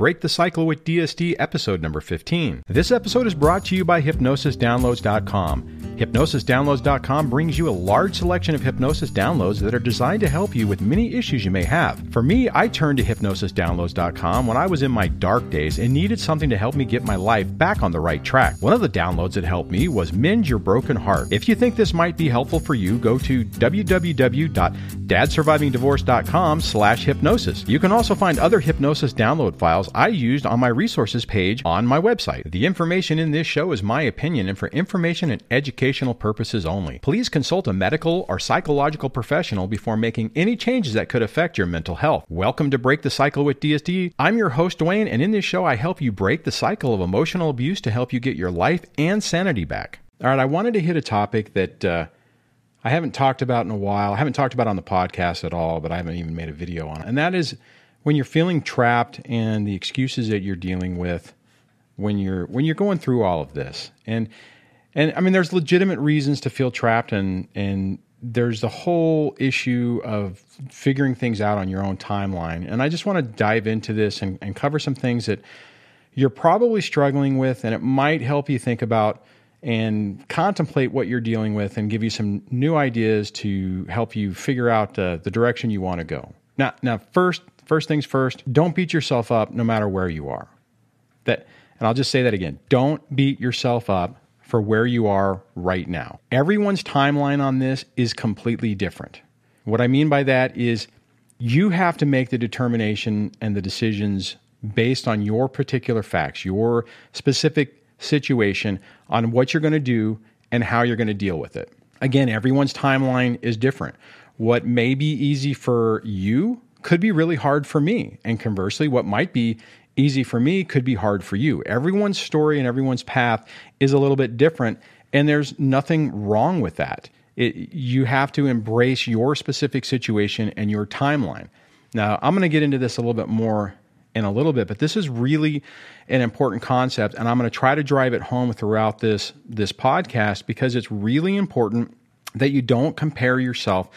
Break the Cycle with DSD, episode number 15. This episode is brought to you by HypnosisDownloads.com. HypnosisDownloads.com brings you a large selection of hypnosis downloads that are designed to help you with many issues you may have. For me, I turned to HypnosisDownloads.com when I was in my dark days and needed something to help me get my life back on the right track. One of the downloads that helped me was Mend Your Broken Heart. If you think this might be helpful for you, go to www.dadsurvivingdivorce.com slash hypnosis. You can also find other hypnosis download files I used on my resources page on my website. The information in this show is my opinion and for information and educational purposes only. Please consult a medical or psychological professional before making any changes that could affect your mental health. Welcome to Break the Cycle with DSD. I'm your host, Dwayne, and in this show, I help you break the cycle of emotional abuse to help you get your life and sanity back. All right, I wanted to hit a topic that uh, I haven't talked about in a while. I haven't talked about on the podcast at all, but I haven't even made a video on it. And that is when you're feeling trapped and the excuses that you're dealing with when you're when you're going through all of this. And and I mean there's legitimate reasons to feel trapped and and there's the whole issue of figuring things out on your own timeline. And I just want to dive into this and, and cover some things that you're probably struggling with, and it might help you think about and contemplate what you're dealing with and give you some new ideas to help you figure out uh, the direction you want to go. Now, now first, first things first, don't beat yourself up no matter where you are. That and I'll just say that again. Don't beat yourself up for where you are right now. Everyone's timeline on this is completely different. What I mean by that is you have to make the determination and the decisions based on your particular facts, your specific situation, on what you're going to do and how you're going to deal with it. Again, everyone's timeline is different. What may be easy for you could be really hard for me. And conversely, what might be easy for me could be hard for you. Everyone's story and everyone's path is a little bit different, and there's nothing wrong with that. It, you have to embrace your specific situation and your timeline. Now, I'm going to get into this a little bit more in a little bit, but this is really an important concept, and I'm going to try to drive it home throughout this this podcast because it's really important that you don't compare yourself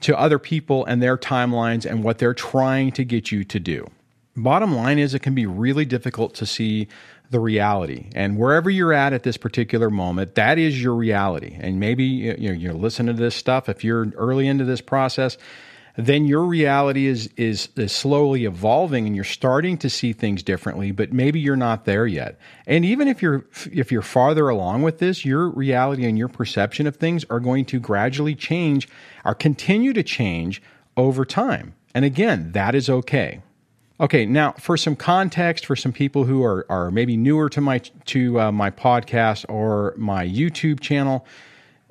to other people and their timelines and what they're trying to get you to do. Bottom line is, it can be really difficult to see the reality. And wherever you're at at this particular moment, that is your reality. And maybe you know, you're listening to this stuff. If you're early into this process, then your reality is, is is slowly evolving and you're starting to see things differently but maybe you're not there yet. And even if you're if you're farther along with this your reality and your perception of things are going to gradually change or continue to change over time. And again that is okay. Okay, now for some context for some people who are, are maybe newer to my to uh, my podcast or my YouTube channel,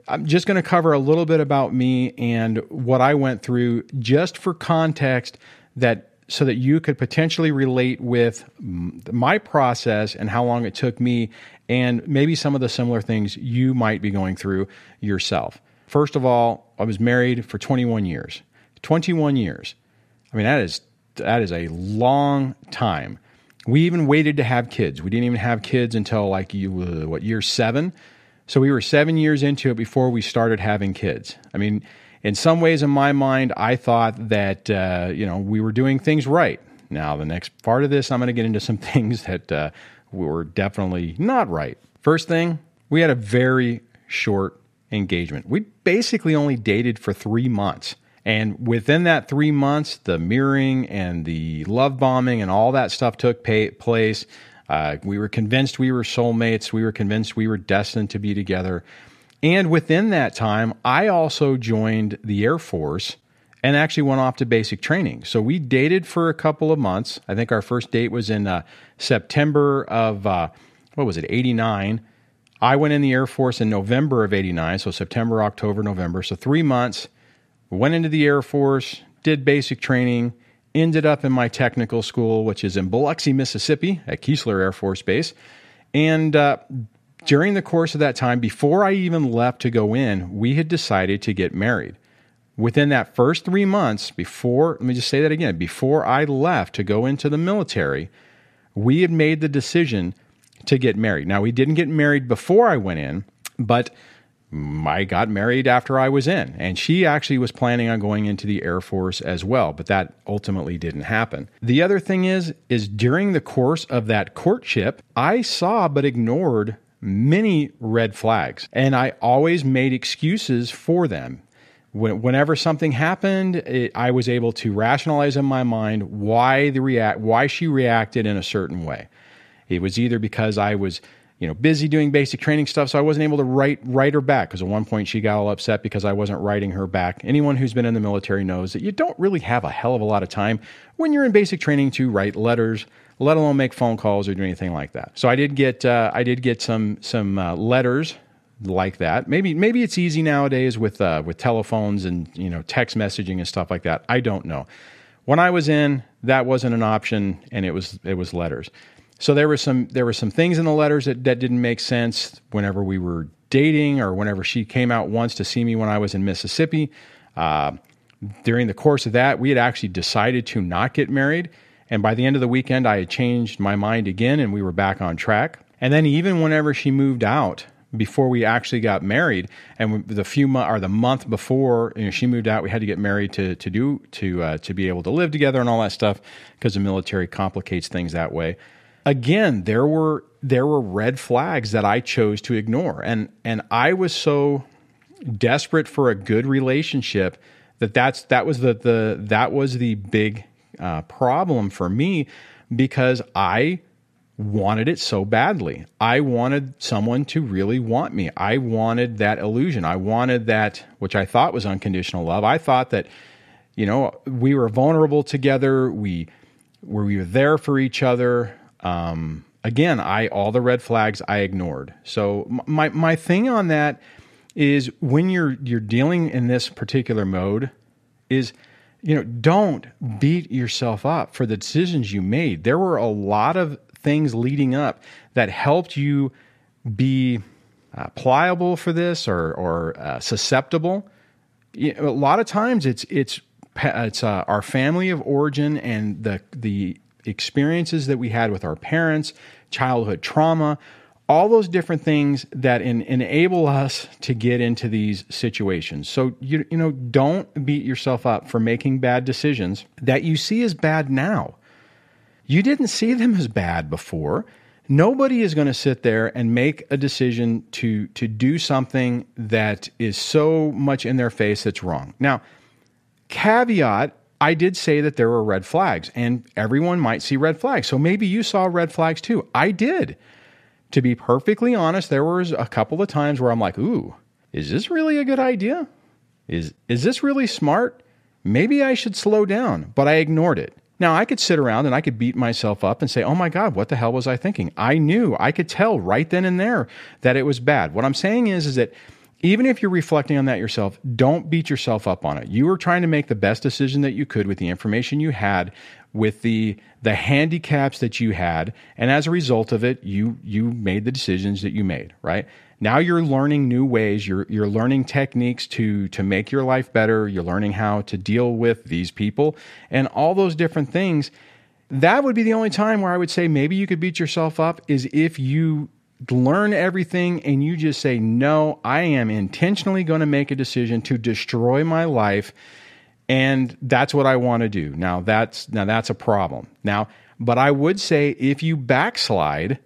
I'm just going to cover a little bit about me and what I went through just for context that so that you could potentially relate with my process and how long it took me and maybe some of the similar things you might be going through yourself. First of all, I was married for 21 years. 21 years. I mean that is that is a long time. We even waited to have kids. We didn't even have kids until like you uh, what year 7 so we were seven years into it before we started having kids. I mean, in some ways, in my mind, I thought that uh, you know we were doing things right. Now, the next part of this, I'm going to get into some things that uh, were definitely not right. First thing, we had a very short engagement. We basically only dated for three months. And within that three months, the mirroring and the love bombing and all that stuff took pay- place. Uh, we were convinced we were soulmates. We were convinced we were destined to be together. And within that time, I also joined the Air Force and actually went off to basic training. So we dated for a couple of months. I think our first date was in uh, September of, uh, what was it, 89. I went in the Air Force in November of 89. So September, October, November. So three months. Went into the Air Force, did basic training ended up in my technical school, which is in Biloxi, Mississippi at Keesler Air Force Base. And uh, during the course of that time, before I even left to go in, we had decided to get married. Within that first three months, before, let me just say that again, before I left to go into the military, we had made the decision to get married. Now, we didn't get married before I went in, but I got married after I was in, and she actually was planning on going into the Air Force as well, but that ultimately didn't happen. The other thing is is during the course of that courtship, I saw but ignored many red flags, and I always made excuses for them. Whenever something happened, it, I was able to rationalize in my mind why the react why she reacted in a certain way. It was either because I was you know, busy doing basic training stuff, so I wasn't able to write write her back because at one point she got all upset because I wasn't writing her back. Anyone who's been in the military knows that you don't really have a hell of a lot of time when you're in basic training to write letters, let alone make phone calls or do anything like that. So I did get uh, I did get some some uh, letters like that. Maybe maybe it's easy nowadays with uh, with telephones and you know text messaging and stuff like that. I don't know. When I was in, that wasn't an option, and it was it was letters. So there were some there were some things in the letters that, that didn't make sense whenever we were dating or whenever she came out once to see me when I was in Mississippi. Uh, during the course of that, we had actually decided to not get married. And by the end of the weekend, I had changed my mind again and we were back on track. And then even whenever she moved out, before we actually got married, and the few month or the month before you know, she moved out, we had to get married to to do to uh, to be able to live together and all that stuff because the military complicates things that way again, there were there were red flags that I chose to ignore, and and I was so desperate for a good relationship that that's that was the the that was the big uh, problem for me because I wanted it so badly. I wanted someone to really want me. I wanted that illusion. I wanted that which I thought was unconditional love. I thought that you know we were vulnerable together. We where we were there for each other. Um, again, I all the red flags I ignored. So my my thing on that is when you're you're dealing in this particular mode is you know don't beat yourself up for the decisions you made. There were a lot of things leading up that helped you be uh, pliable for this or or uh, susceptible. You know, a lot of times it's it's it's uh, our family of origin and the the experiences that we had with our parents, childhood trauma, all those different things that in, enable us to get into these situations. So you you know don't beat yourself up for making bad decisions that you see as bad now. You didn't see them as bad before. Nobody is going to sit there and make a decision to to do something that is so much in their face that's wrong. Now, caveat I did say that there were red flags, and everyone might see red flags. So maybe you saw red flags too. I did. To be perfectly honest, there was a couple of times where I'm like, "Ooh, is this really a good idea? Is is this really smart? Maybe I should slow down." But I ignored it. Now, I could sit around and I could beat myself up and say, "Oh my god, what the hell was I thinking?" I knew, I could tell right then and there that it was bad. What I'm saying is is that even if you're reflecting on that yourself, don't beat yourself up on it. You were trying to make the best decision that you could with the information you had, with the the handicaps that you had, and as a result of it, you you made the decisions that you made, right? Now you're learning new ways, you're you're learning techniques to to make your life better, you're learning how to deal with these people and all those different things. That would be the only time where I would say maybe you could beat yourself up is if you learn everything and you just say, No, I am intentionally going to make a decision to destroy my life. And that's what I want to do. Now that's now that's a problem. Now, but I would say if you backslide,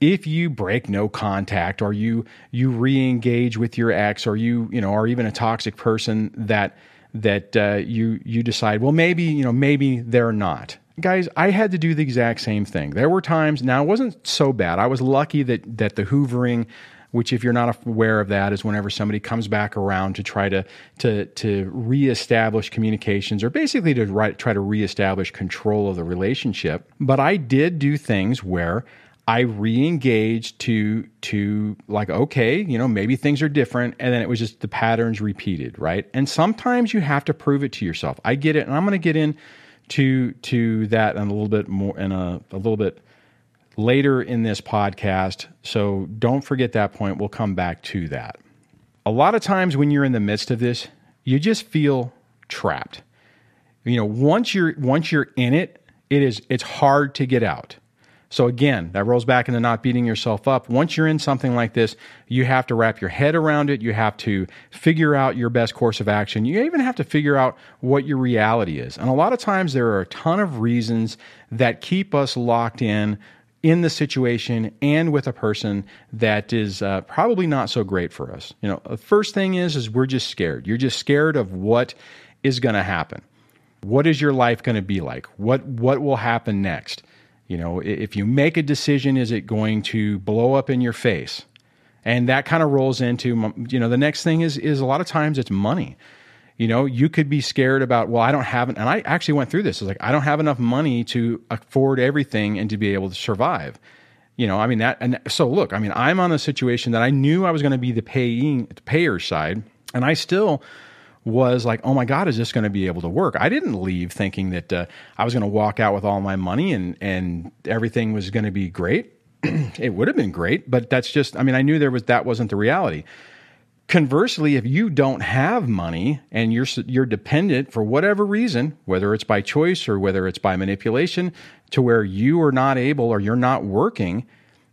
if you break no contact or you you re-engage with your ex or you you know or even a toxic person that that uh, you you decide well maybe you know maybe they're not guys, I had to do the exact same thing. There were times, now it wasn't so bad. I was lucky that that the hoovering, which if you're not aware of that, is whenever somebody comes back around to try to to to reestablish communications or basically to try to reestablish control of the relationship. But I did do things where I re-engaged to to like okay, you know, maybe things are different and then it was just the patterns repeated, right? And sometimes you have to prove it to yourself. I get it and I'm going to get in to to that and a little bit more in a, a little bit later in this podcast. So don't forget that point. We'll come back to that. A lot of times when you're in the midst of this, you just feel trapped. You know, once you're once you're in it, it is it's hard to get out. So again, that rolls back into not beating yourself up. Once you're in something like this, you have to wrap your head around it. You have to figure out your best course of action. You even have to figure out what your reality is. And a lot of times there are a ton of reasons that keep us locked in in the situation and with a person that is uh, probably not so great for us. You know, the first thing is is we're just scared. You're just scared of what is going to happen. What is your life going to be like? What what will happen next? You know, if you make a decision, is it going to blow up in your face? And that kind of rolls into, you know, the next thing is is a lot of times it's money. You know, you could be scared about, well, I don't have, and I actually went through this. It's like I don't have enough money to afford everything and to be able to survive. You know, I mean that, and so look, I mean, I'm on a situation that I knew I was going to be the paying, the payer side, and I still was like, oh my God, is this going to be able to work? I didn't leave thinking that uh, I was going to walk out with all my money and and everything was going to be great. it would have been great, but that's just, I mean, I knew there was that wasn't the reality. Conversely, if you don't have money and you're you're dependent for whatever reason, whether it's by choice or whether it's by manipulation, to where you are not able or you're not working,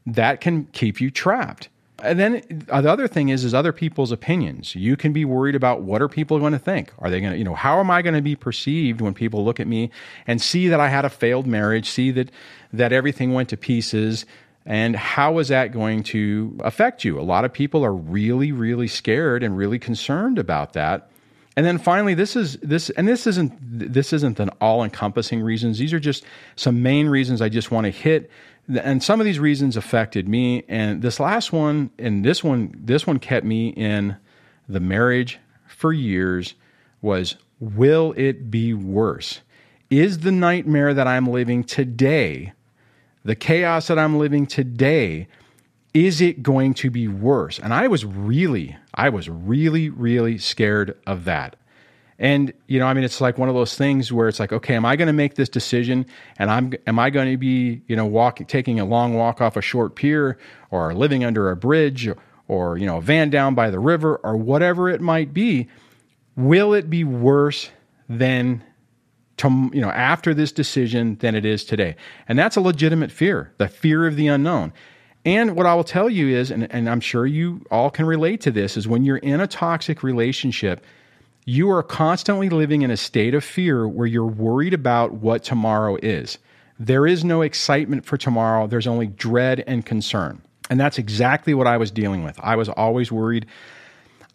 that can keep you trapped and then uh, the other thing is is other people's opinions. You can be worried about what are people going to think? Are they going to you know how am i going to be perceived when people look at me and see that i had a failed marriage see that that everything went to pieces? And how is that going to affect you? A lot of people are really really scared and really concerned about that. And then finally this is this and this isn't this isn't an all encompassing reasons. These are just some main reasons i just want to hit and some of these reasons affected me and this last one and this one this one kept me in the marriage for years was will it be worse? Is the nightmare that i'm living today the chaos that i'm living today is it going to be worse? And i was really i was really really scared of that and you know, I mean, it's like one of those things where it's like, okay, am I going to make this decision? And I'm am I going to be you know walking taking a long walk off a short pier, or living under a bridge, or you know, a van down by the river, or whatever it might be? Will it be worse than to, you know after this decision than it is today? And that's a legitimate fear, the fear of the unknown. And what I will tell you is, and, and I'm sure you all can relate to this, is when you're in a toxic relationship you are constantly living in a state of fear where you're worried about what tomorrow is. There is no excitement for tomorrow, there's only dread and concern. And that's exactly what I was dealing with. I was always worried.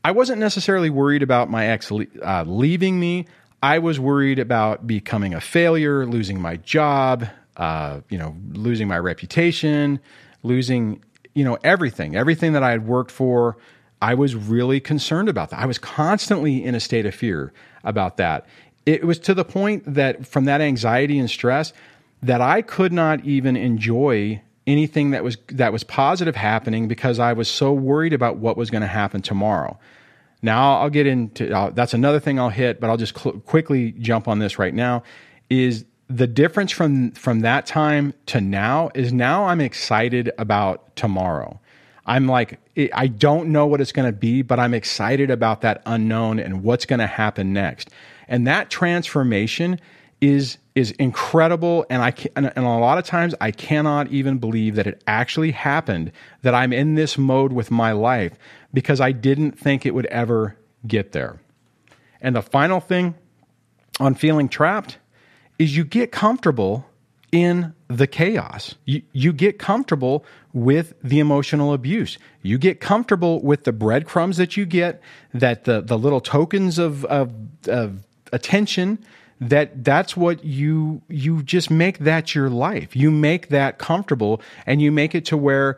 I wasn't necessarily worried about my ex uh, leaving me. I was worried about becoming a failure, losing my job, uh, you know, losing my reputation, losing, you know, everything, everything that I had worked for, I was really concerned about that. I was constantly in a state of fear about that. It was to the point that from that anxiety and stress that I could not even enjoy anything that was that was positive happening because I was so worried about what was going to happen tomorrow. Now I'll get into that's another thing I'll hit, but I'll just cl- quickly jump on this right now. Is the difference from from that time to now is now I'm excited about tomorrow. I'm like, I don't know what it's going to be, but I'm excited about that unknown and what's going to happen next. And that transformation is is incredible and I can, and, and a lot of times I cannot even believe that it actually happened that I'm in this mode with my life because I didn't think it would ever get there. And the final thing on feeling trapped is you get comfortable in the chaos. You, you get comfortable with the emotional abuse. You get comfortable with the breadcrumbs that you get, that the, the little tokens of, of, of attention that that's what you you just make that your life. You make that comfortable and you make it to where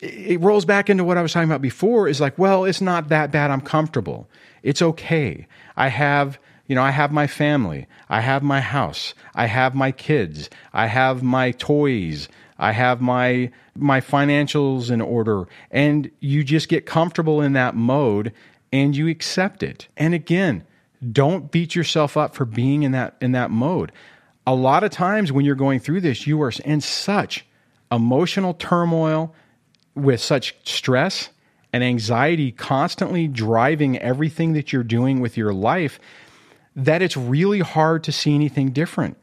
it rolls back into what i was talking about before is like well it's not that bad. I'm comfortable. It's okay. I have you know, I have my family, I have my house, I have my kids, I have my toys, I have my my financials in order and you just get comfortable in that mode and you accept it. And again, don't beat yourself up for being in that in that mode. A lot of times when you're going through this, you are in such emotional turmoil with such stress and anxiety constantly driving everything that you're doing with your life that it's really hard to see anything different.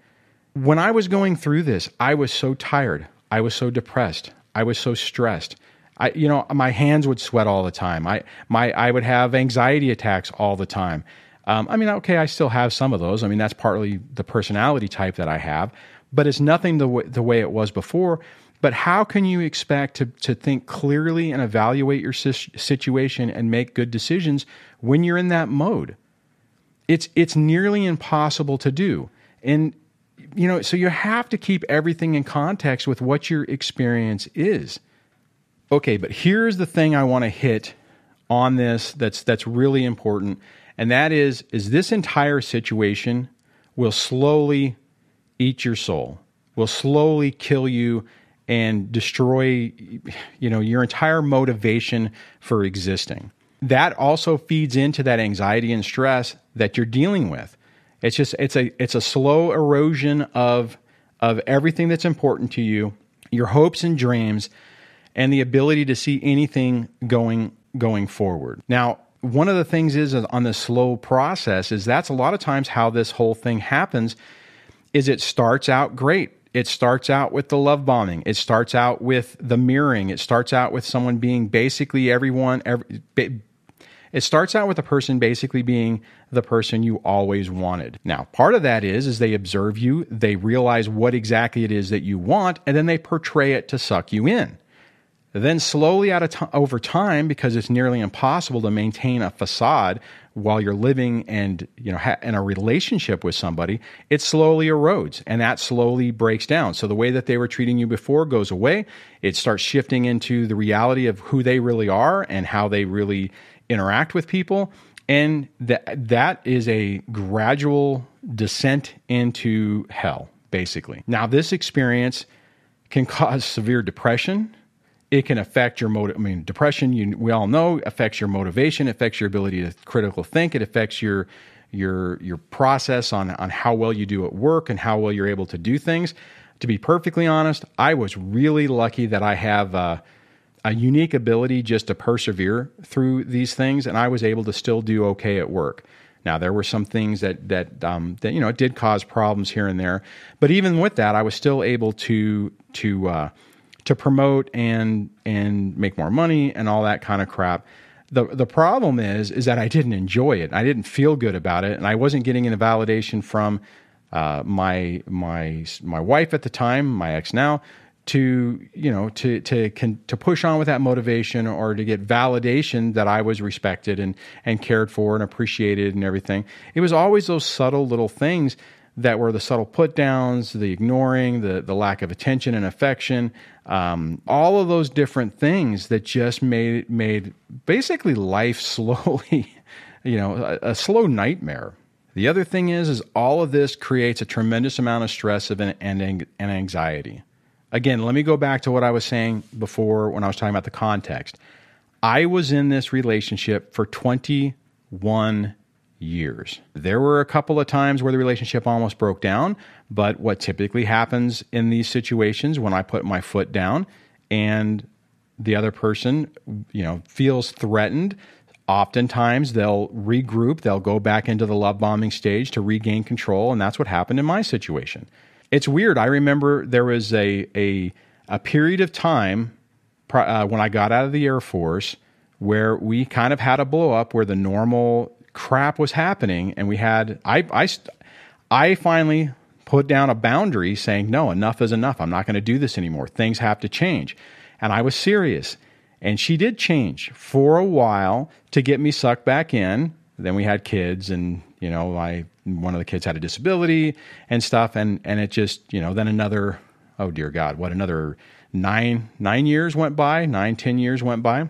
When I was going through this, I was so tired. I was so depressed. I was so stressed. I, you know, my hands would sweat all the time. I, my, I would have anxiety attacks all the time. Um, I mean, okay, I still have some of those. I mean, that's partly the personality type that I have, but it's nothing the way, the way it was before. But how can you expect to, to think clearly and evaluate your situation and make good decisions when you're in that mode? It's, it's nearly impossible to do. And, you know, so you have to keep everything in context with what your experience is. Okay, but here's the thing I want to hit on this that's that's really important, and that is is this entire situation will slowly eat your soul, will slowly kill you and destroy you know your entire motivation for existing. That also feeds into that anxiety and stress that you're dealing with. It's just it's a it's a slow erosion of of everything that's important to you, your hopes and dreams and the ability to see anything going going forward. Now, one of the things is on the slow process is that's a lot of times how this whole thing happens is it starts out great. It starts out with the love bombing. It starts out with the mirroring. It starts out with someone being basically everyone every, it starts out with a person basically being the person you always wanted. Now, part of that is is they observe you, they realize what exactly it is that you want, and then they portray it to suck you in. Then, slowly out of t- over time, because it's nearly impossible to maintain a facade while you're living and you know ha- in a relationship with somebody, it slowly erodes and that slowly breaks down. So the way that they were treating you before goes away. It starts shifting into the reality of who they really are and how they really interact with people, and that that is a gradual descent into hell, basically. Now, this experience can cause severe depression it can affect your motive. I mean, depression, you, we all know, affects your motivation, affects your ability to critical think. It affects your your your process on on how well you do at work and how well you're able to do things. To be perfectly honest, I was really lucky that I have uh, a unique ability just to persevere through these things, and I was able to still do okay at work. Now there were some things that that um, that you know it did cause problems here and there, but even with that, I was still able to to uh, to promote and and make more money and all that kind of crap. The the problem is is that I didn't enjoy it. I didn't feel good about it, and I wasn't getting any validation from uh, my my my wife at the time, my ex now, to you know to to to push on with that motivation or to get validation that I was respected and and cared for and appreciated and everything. It was always those subtle little things that were the subtle put downs, the ignoring, the, the lack of attention and affection, um, all of those different things that just made made basically life slowly, you know, a, a slow nightmare. The other thing is, is all of this creates a tremendous amount of stress and, and, and anxiety. Again, let me go back to what I was saying before when I was talking about the context. I was in this relationship for 21 years. There were a couple of times where the relationship almost broke down, but what typically happens in these situations when I put my foot down and the other person, you know, feels threatened, oftentimes they'll regroup, they'll go back into the love bombing stage to regain control, and that's what happened in my situation. It's weird. I remember there was a a, a period of time uh, when I got out of the Air Force where we kind of had a blow up where the normal crap was happening, and we had I I I finally put down a boundary saying no, enough is enough. I'm not going to do this anymore. Things have to change, and I was serious. And she did change for a while to get me sucked back in. Then we had kids, and you know, I one of the kids had a disability and stuff, and and it just you know then another oh dear God, what another nine nine years went by, nine ten years went by.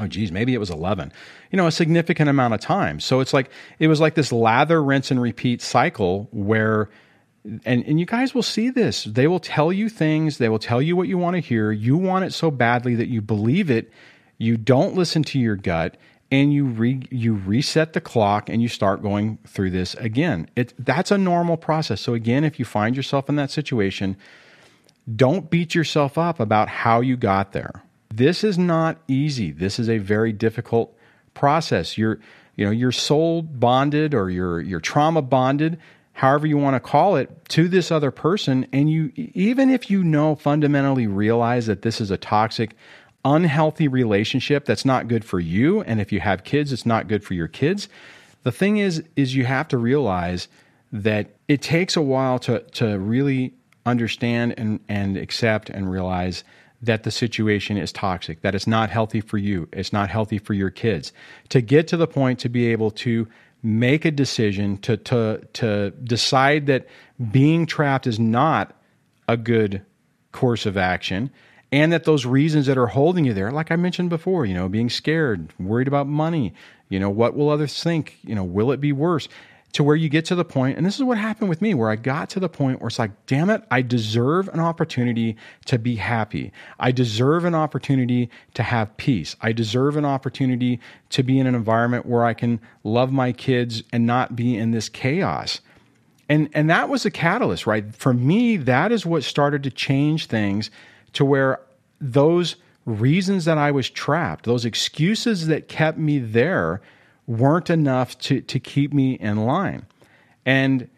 Oh geez maybe it was 11 you know a significant amount of time. So it's like it was like this lather rinse and repeat cycle where and and you guys will see this. They will tell you things. They will tell you what you want to hear. You want it so badly that you believe it. You don't listen to your gut and you re, you reset the clock and you start going through this again it that's a normal process so again if you find yourself in that situation don't beat yourself up about how you got there this is not easy. This is a very difficult process. You're, you know, you're soul bonded or you're, you're trauma bonded. however you want to call it, to this other person. And you, even if you know fundamentally realize that this is a toxic, unhealthy relationship that's not good for you, and if you have kids, it's not good for your kids. The thing is, is you have to realize that it takes a while to to really understand and, and accept and realize that the situation is toxic, that it's not healthy for you, it's not healthy for your kids. To get to the point to be able to make a decision to to to decide that being trapped is not a good course of action and that those reasons that are holding you there like i mentioned before you know being scared worried about money you know what will others think you know will it be worse to where you get to the point, and this is what happened with me, where I got to the point where it's like, damn it, I deserve an opportunity to be happy. I deserve an opportunity to have peace. I deserve an opportunity to be in an environment where I can love my kids and not be in this chaos. And, and that was a catalyst, right? For me, that is what started to change things to where those reasons that I was trapped, those excuses that kept me there, weren't enough to to keep me in line. And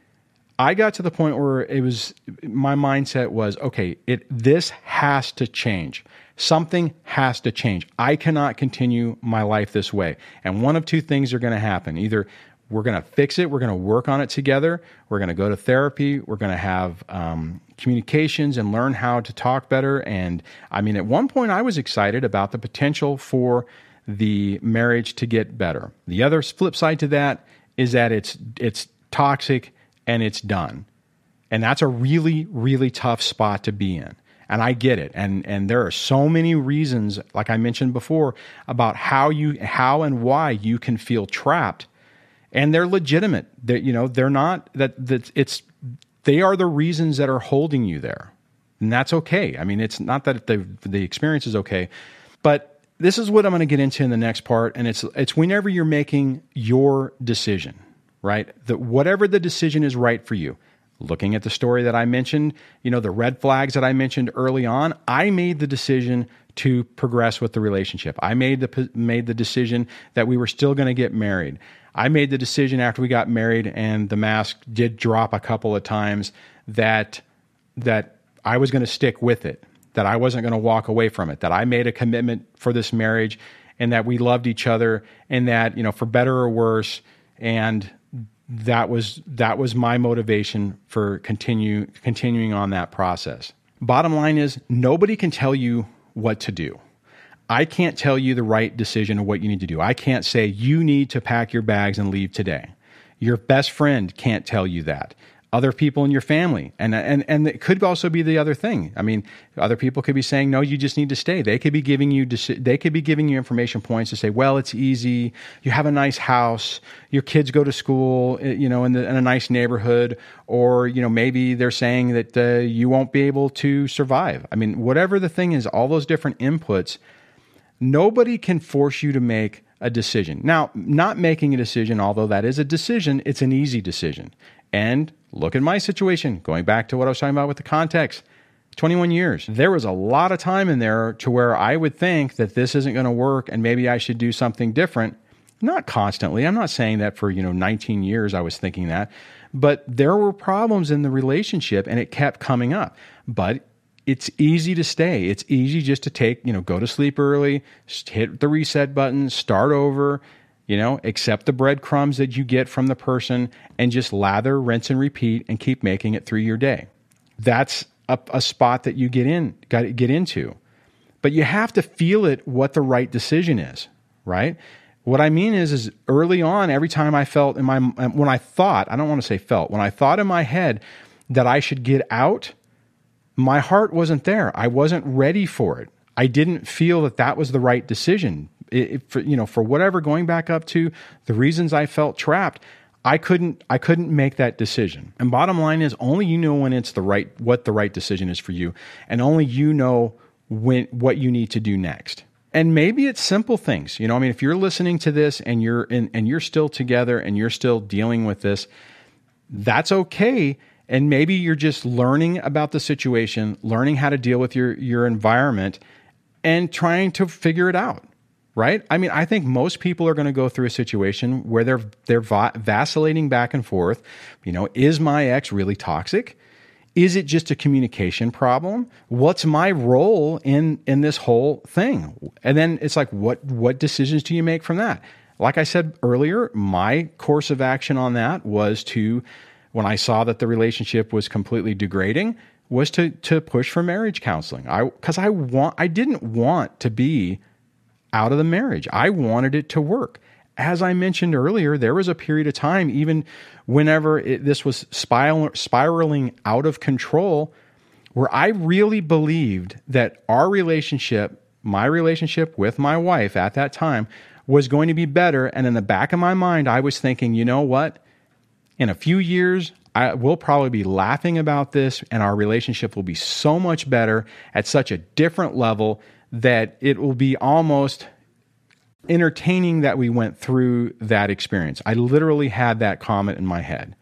I got to the point where it was my mindset was okay, it this has to change. Something has to change. I cannot continue my life this way. And one of two things are going to happen. Either we're going to fix it, we're going to work on it together, we're going to go to therapy, we're going to have um, communications and learn how to talk better. And I mean, at one point, I was excited about the potential for the marriage to get better. The other flip side to that is that it's it's toxic and it's done. And that's a really really tough spot to be in. And I get it. And and there are so many reasons like I mentioned before about how you how and why you can feel trapped. And they're legitimate. That you know, they're not that that it's they are the reasons that are holding you there. And that's okay. I mean, it's not that the the experience is okay, but this is what I'm going to get into in the next part, and it's it's whenever you're making your decision, right? That whatever the decision is right for you. Looking at the story that I mentioned, you know, the red flags that I mentioned early on, I made the decision to progress with the relationship. I made the made the decision that we were still going to get married. I made the decision after we got married and the mask did drop a couple of times that that I was going to stick with it that I wasn't going to walk away from it, that I made a commitment for this marriage and that we loved each other and that, you know, for better or worse, and that was that was my motivation for continue continuing on that process. Bottom line is nobody can tell you what to do. I can't tell you the right decision of what you need to do. I can't say you need to pack your bags and leave today. Your best friend can't tell you that. Other people in your family. And and and it could also be the other thing. I mean other people could be saying no you just need to stay. They could be giving you they could be giving you information points to say well it's easy. You have a nice house. Your kids go to school eh, you know in, the, in a nice neighborhood. Or you know maybe they're saying that uh, you won't be able to survive. I mean whatever the thing is all those different inputs nobody can force you to make a decision. Now, not making a decision, although that is a decision, it's an easy decision. And look at my situation, going back to what I was talking about with the context 21 years. There was a lot of time in there to where I would think that this isn't going to work and maybe I should do something different. Not constantly. I'm not saying that for, you know, 19 years I was thinking that, but there were problems in the relationship and it kept coming up. But it's easy to stay. It's easy just to take, you know, go to sleep early, hit the reset button, start over, you know, accept the breadcrumbs that you get from the person and just lather, rinse, and repeat and keep making it through your day. That's a, a spot that you get in, got to get into. But you have to feel it what the right decision is, right? What I mean is, is early on, every time I felt in my, when I thought, I don't want to say felt, when I thought in my head that I should get out, my heart wasn't there. I wasn't ready for it. I didn't feel that that was the right decision it, for, you know, for whatever going back up to the reasons I felt trapped, I couldn't I couldn't make that decision. And bottom line is only you know when it's the right what the right decision is for you and only you know when what you need to do next. And maybe it's simple things. You know, I mean if you're listening to this and you're in and you're still together and you're still dealing with this, that's okay. And maybe you're just learning about the situation, learning how to deal with your your environment and trying to figure it out right? I mean, I think most people are going to go through a situation where they're they're va- vacillating back and forth. You know, is my ex really toxic? Is it just a communication problem? What's my role in in this whole thing? And then it's like, what what decisions do you make from that? Like I said earlier, my course of action on that was to, when I saw that the relationship was completely degrading, was to to push for marriage counseling. I because I want I didn't want to be out of the marriage. I wanted it to work. As I mentioned earlier, there was a period of time, even whenever it, this was spiral, spiraling out of control, where I really believed that our relationship, my relationship with my wife at that time, was going to be better. And in the back of my mind, I was thinking, you know what? In a few years, I, we'll probably be laughing about this, and our relationship will be so much better at such a different level that it will be almost entertaining that we went through that experience. I literally had that comment in my head.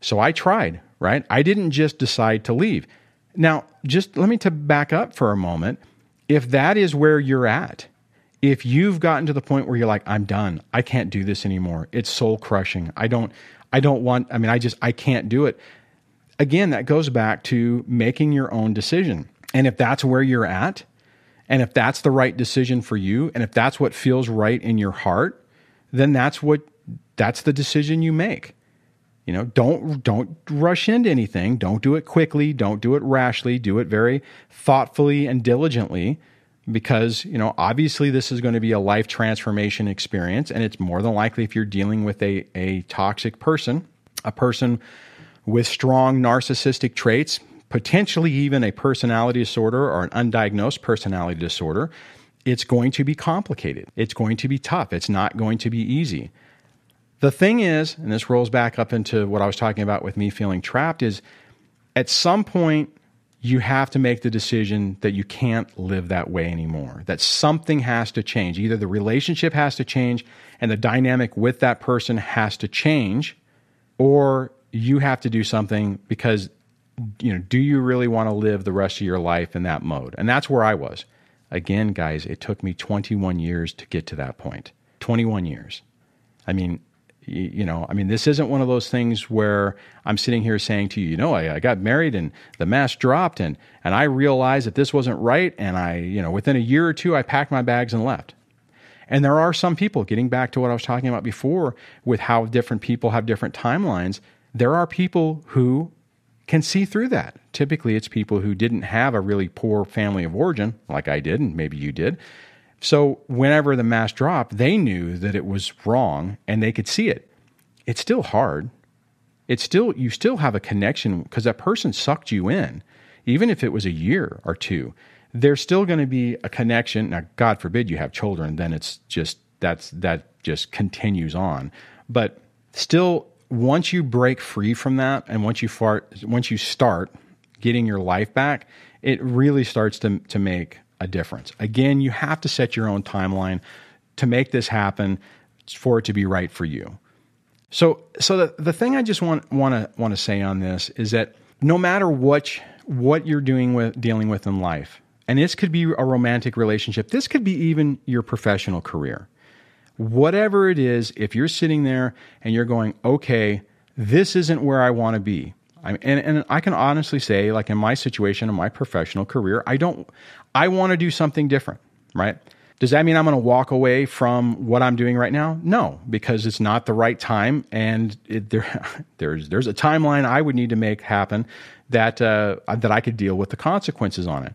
So I tried, right? I didn't just decide to leave. Now, just let me to back up for a moment. If that is where you're at, if you've gotten to the point where you're like I'm done, I can't do this anymore. It's soul crushing. I don't I don't want I mean I just I can't do it. Again, that goes back to making your own decision. And if that's where you're at, and if that's the right decision for you, and if that's what feels right in your heart, then that's what that's the decision you make. You know, don't don't rush into anything. Don't do it quickly. Don't do it rashly. Do it very thoughtfully and diligently because, you know, obviously this is going to be a life transformation experience and it's more than likely if you're dealing with a a toxic person, a person with strong narcissistic traits, potentially even a personality disorder or an undiagnosed personality disorder, it's going to be complicated. It's going to be tough. It's not going to be easy. The thing is, and this rolls back up into what I was talking about with me feeling trapped, is at some point you have to make the decision that you can't live that way anymore, that something has to change. Either the relationship has to change and the dynamic with that person has to change, or you have to do something because you know, do you really want to live the rest of your life in that mode? And that's where I was. Again, guys, it took me 21 years to get to that point. 21 years. I mean, you know, I mean, this isn't one of those things where I'm sitting here saying to you, you know, I, I, got married and the mask dropped and, and I realized that this wasn't right. And I, you know, within a year or two, I packed my bags and left. And there are some people, getting back to what I was talking about before with how different people have different timelines, there are people who can see through that. Typically, it's people who didn't have a really poor family of origin, like I did, and maybe you did. So, whenever the mask dropped, they knew that it was wrong and they could see it. It's still hard. It's still, you still have a connection because that person sucked you in, even if it was a year or two. There's still going to be a connection. Now, God forbid you have children, then it's just, that's, that just continues on. But still, once you break free from that and once you fart once you start getting your life back it really starts to, to make a difference again you have to set your own timeline to make this happen for it to be right for you so so the, the thing i just want want to want to say on this is that no matter what what you're doing with dealing with in life and this could be a romantic relationship this could be even your professional career whatever it is, if you're sitting there and you're going, okay, this isn't where I want to be. I, and, and I can honestly say, like in my situation, in my professional career, I don't, I want to do something different, right? Does that mean I'm going to walk away from what I'm doing right now? No, because it's not the right time, and it, there, there's there's a timeline I would need to make happen that uh, that I could deal with the consequences on it.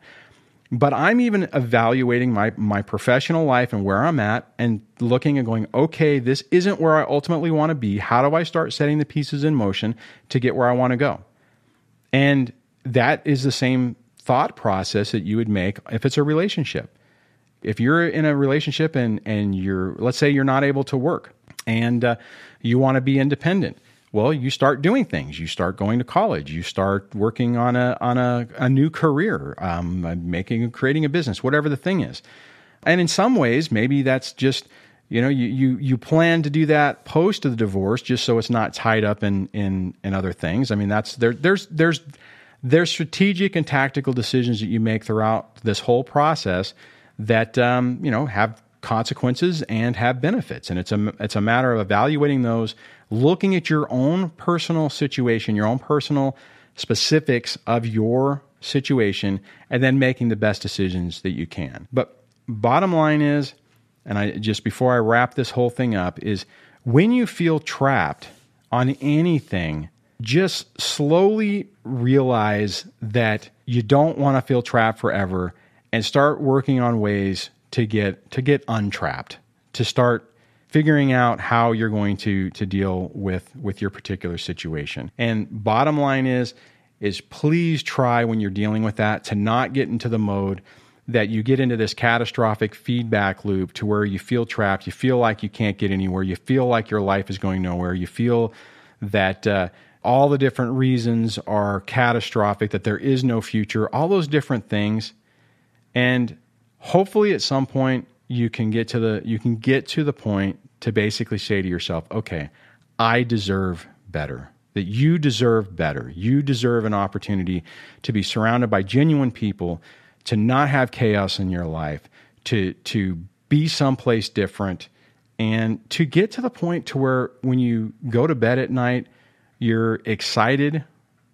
But I'm even evaluating my, my professional life and where I'm at and looking and going, okay, this isn't where I ultimately want to be. How do I start setting the pieces in motion to get where I want to go? And that is the same thought process that you would make if it's a relationship. If you're in a relationship and, and you're, let's say you're not able to work and uh, you want to be independent well, you start doing things. You start going to college. You start working on a on a, a new career, um, making creating a business, whatever the thing is. And in some ways, maybe that's just you know you you you plan to do that post the divorce, just so it's not tied up in in in other things. I mean, that's there. There's there's there's strategic and tactical decisions that you make throughout this whole process that um, you know have consequences and have benefits. And it's a, it's a matter of evaluating those, looking at your own personal situation, your own personal specifics of your situation, and then making the best decisions that you can. But bottom line is, and I just before I wrap this whole thing up, is when you feel trapped on anything, just slowly realize that you don't want to feel trapped forever and start working on ways to get to get untrapped, to start figuring out how you're going to to deal with with your particular situation. And bottom line is is please try when you're dealing with that to not get into the mode that you get into this catastrophic feedback loop to where you feel trapped, you feel like you can't get anywhere, you feel like your life is going nowhere, you feel that uh, all the different reasons are catastrophic, that there is no future, all those different things. And hopefully at some point you can get to the you can get to the point to basically say to yourself, okay, I deserve better. That you deserve better. You deserve an opportunity to be surrounded by genuine people, to not have chaos in your life, to to be someplace different, and to get to the point to where when you go to bed at night, you're excited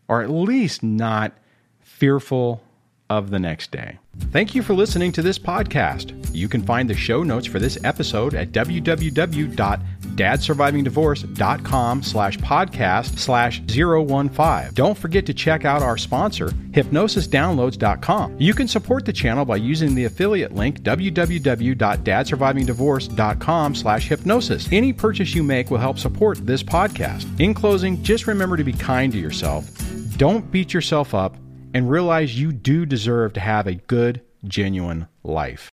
or at least not fearful of the next day. Thank you for listening to this podcast. You can find the show notes for this episode at www.dadsurvivingdivorce.com slash podcast slash 015. Don't forget to check out our sponsor, hypnosisdownloads.com. You can support the channel by using the affiliate link www.dadsurvivingdivorce.com slash hypnosis. Any purchase you make will help support this podcast. In closing, just remember to be kind to yourself. Don't beat yourself up and realize you do deserve to have a good, genuine life.